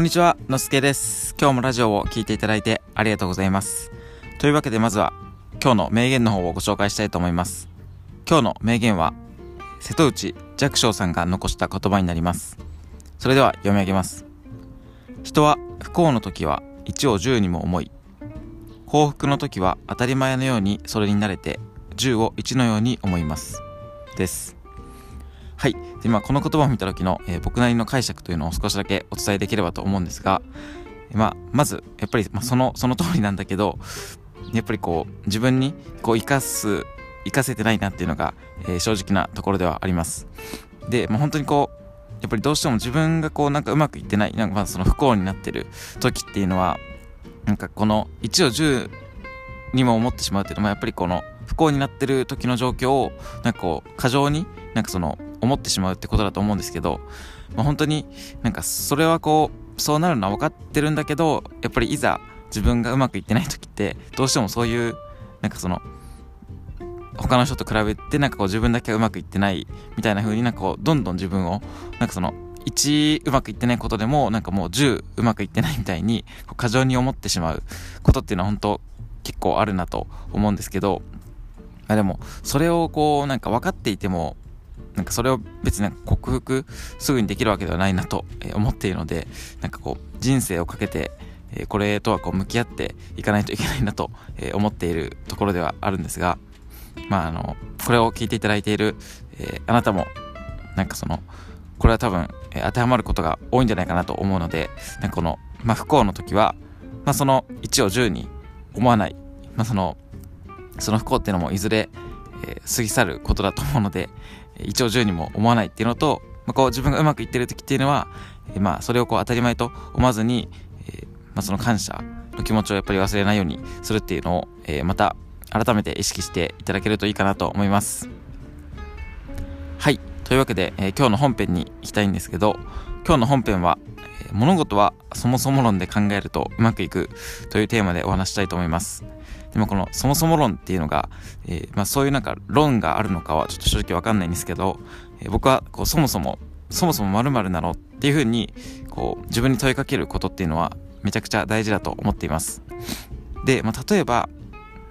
こんにちは、のすけです。今日もラジオを聞いていただいてありがとうございます。というわけでまずは今日の名言の方をご紹介したいと思います。今日の名言は瀬戸内寂聴さんが残した言葉になります。それでは読み上げます。人は不幸の時は1を10にも思い、幸福の時は当たり前のようにそれに慣れて10を1のように思います。です。はい。で、まあ、この言葉を見た時の、えー僕なりの解釈というのを少しだけお伝えできればと思うんですが、まあ、まず、やっぱり、まあ、その、その通りなんだけど、やっぱりこう、自分に、こう、生かす、生かせてないなっていうのが、えー正直なところではあります。で、まあ、本当にこう、やっぱりどうしても自分がこう、なんかうまくいってない、なんかまあ、その不幸になってる時っていうのは、なんかこの1を10にも思ってしまうっていうのも、やっぱりこの、不幸になってる時の状況を、なんかこう、過剰に、なんかその、思ってしまうってことだと思うんですけど、まあ、本当になんかそれはこうそうなるのは分かってるんだけどやっぱりいざ自分がうまくいってない時ってどうしてもそういうなんかその他の人と比べてなんかこう自分だけはうまくいってないみたいな風になんかこうどんどん自分をなんかその1うまくいってないことでもなんかもう10うまくいってないみたいに過剰に思ってしまうことっていうのは本当結構あるなと思うんですけどまあでもそれをこうなんか分かっていてもなんかそれを別に克服すぐにできるわけではないなと思っているのでなんかこう人生をかけてこれとはこう向き合っていかないといけないなと思っているところではあるんですがまああのこれを聞いていただいているえーあなたもなんかそのこれは多分えー当てはまることが多いんじゃないかなと思うのでなんかこのまあ不幸の時はまあその1を10に思わない。まあそのその不幸っていうのもいずれえー過ぎ去ることだと思うので、一応10にも思わないっていうのと、まあ、こう自分がうまくいってる時っていうのは、えーまあそれをこう当たり前と思わずに、えーまあ、その感謝の気持ちをやっぱり忘れないようにするっていうのを、えーまた改めて意識していただけるといいかなと思います。はい。というわけで、えー今日の本編に行きたいんですけど、今日の本編は、えー物事はそもそも論で考えるとうまくいくというテーマでお話したいと思います。でもこのそもそも論っていうのが、えーまあ、そういうなんか論があるのかはちょっと正直わかんないんですけど、えー僕はこうそもそもそもそも〇〇なのっていうふうにこう自分に問いかけることっていうのはめちゃくちゃ大事だと思っています。で、まあ、例えば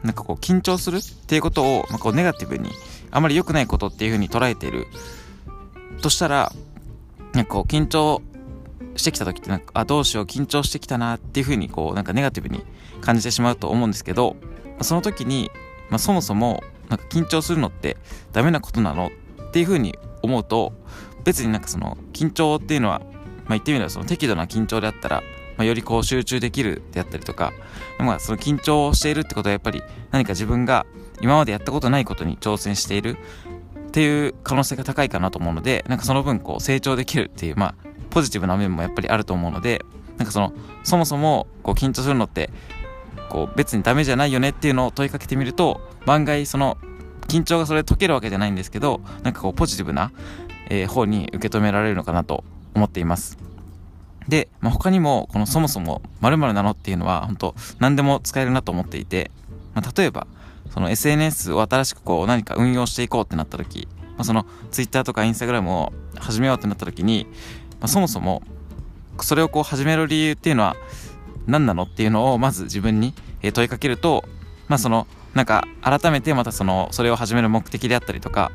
なんかこう緊張するっていうことを、まあ、こうネガティブにあまり良くないことっていうふうに捉えているとしたらなんかこう緊張してきた時ってなんかあどうしよう緊張してきたなっていうふうにこうなんかネガティブに感じてしまうと思うんですけどその時に、まあ、そもそもなんか緊張するのってダメなことなのっていうふうに思うと別になんかその緊張っていうのは、まあ、言ってみればその適度な緊張であったら、まあ、よりこう集中できるであったりとか、まあ、その緊張をしているってことはやっぱり何か自分が今までやったことないことに挑戦しているっていう可能性が高いかなと思うのでなんかその分こう成長できるっていうまあポジティブな面もやっぱりあると思うのでなんかそのそもそもこう緊張するのってこう別にダメじゃないよねっていうのを問いかけてみると案外その緊張がそれ解けるわけじゃないんですけどなんかこうポジティブな、えー方に受け止められるのかなと思っています。で、まあ、他にもこのそもそも〇〇なのっていうのは本当何でも使えるなと思っていて、まあ、例えばその SNS を新しくこう何か運用していこうってなった時、まあ、その Twitter とか Instagram を始めようってなった時に、まあ、そもそもそれをこう始める理由っていうのは何なのっていうのをまず自分に問いかけるとまあそのなんか改めてまたそのそれを始める目的であったりとか、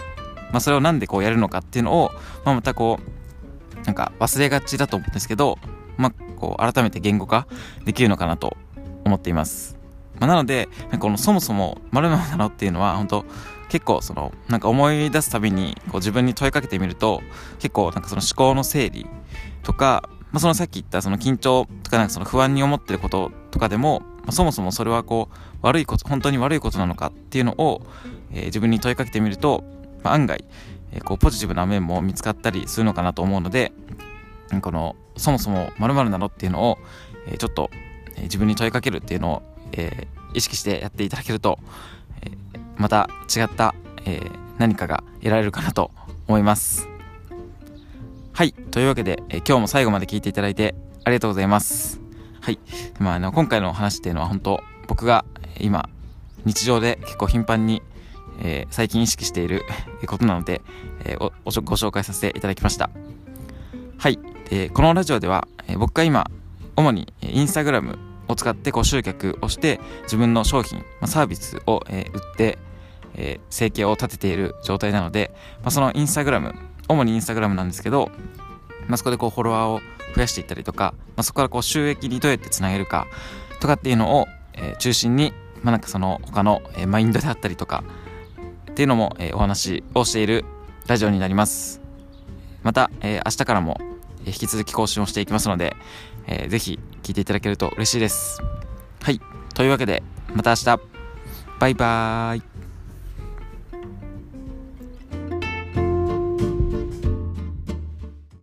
まあ、それをなんでこうやるのかっていうのを、まあ、またこうなんか忘れがちだと思うんですけど、まあ、こう改めて言語化できるのかなと思っています、まあ、なのでこのそもそも〇〇なのっていうのは本当結構そのなんか思い出すたびにこう自分に問いかけてみると結構なんかその思考の整理とか、まあ、そのさっき言ったその緊張とかなんかその不安に思ってることとかでも、まあ、そもそもそれはこう悪いこと本当に悪いことなのかっていうのを、えー自分に問いかけてみると、まあ、案外、えーこうポジティブな面も見つかったりするのかなと思うのでこのそもそも〇〇なのっていうのを、えーちょっと、自分に問いかけるっていうのを、えー意識してやっていただけると、えーまた違った、えー何かが得られるかなと思います。はい。というわけで、えー今日も最後まで聞いていただいてありがとうございます。はい。まあ、あの、今回の話っていうのは本当僕が今、日常で結構頻繁に、え最近意識していることなので、えおご紹介させていただきました。はい。でこのラジオでは、え僕が今、主にインスタグラムを使ってこう集客をして自分の商品、まあ、サービスを、え売って、え生計を立てている状態なので、まあ、そのインスタグラム主にインスタグラムなんですけど、まあ、そこでこうフォロワーを増やしていったりとか、まあ、そこからこう収益にどうやってつなげるかとかっていうのを、え中心に、まあ、なんかその他の、えマインドであったりとかっていうのも、えお話をしているラジオになります。また、え明日からも引き続き更新をしていきますので、えー、ぜひ聞いていただけると嬉しいです。はい。というわけでまた明日。バイバーイ。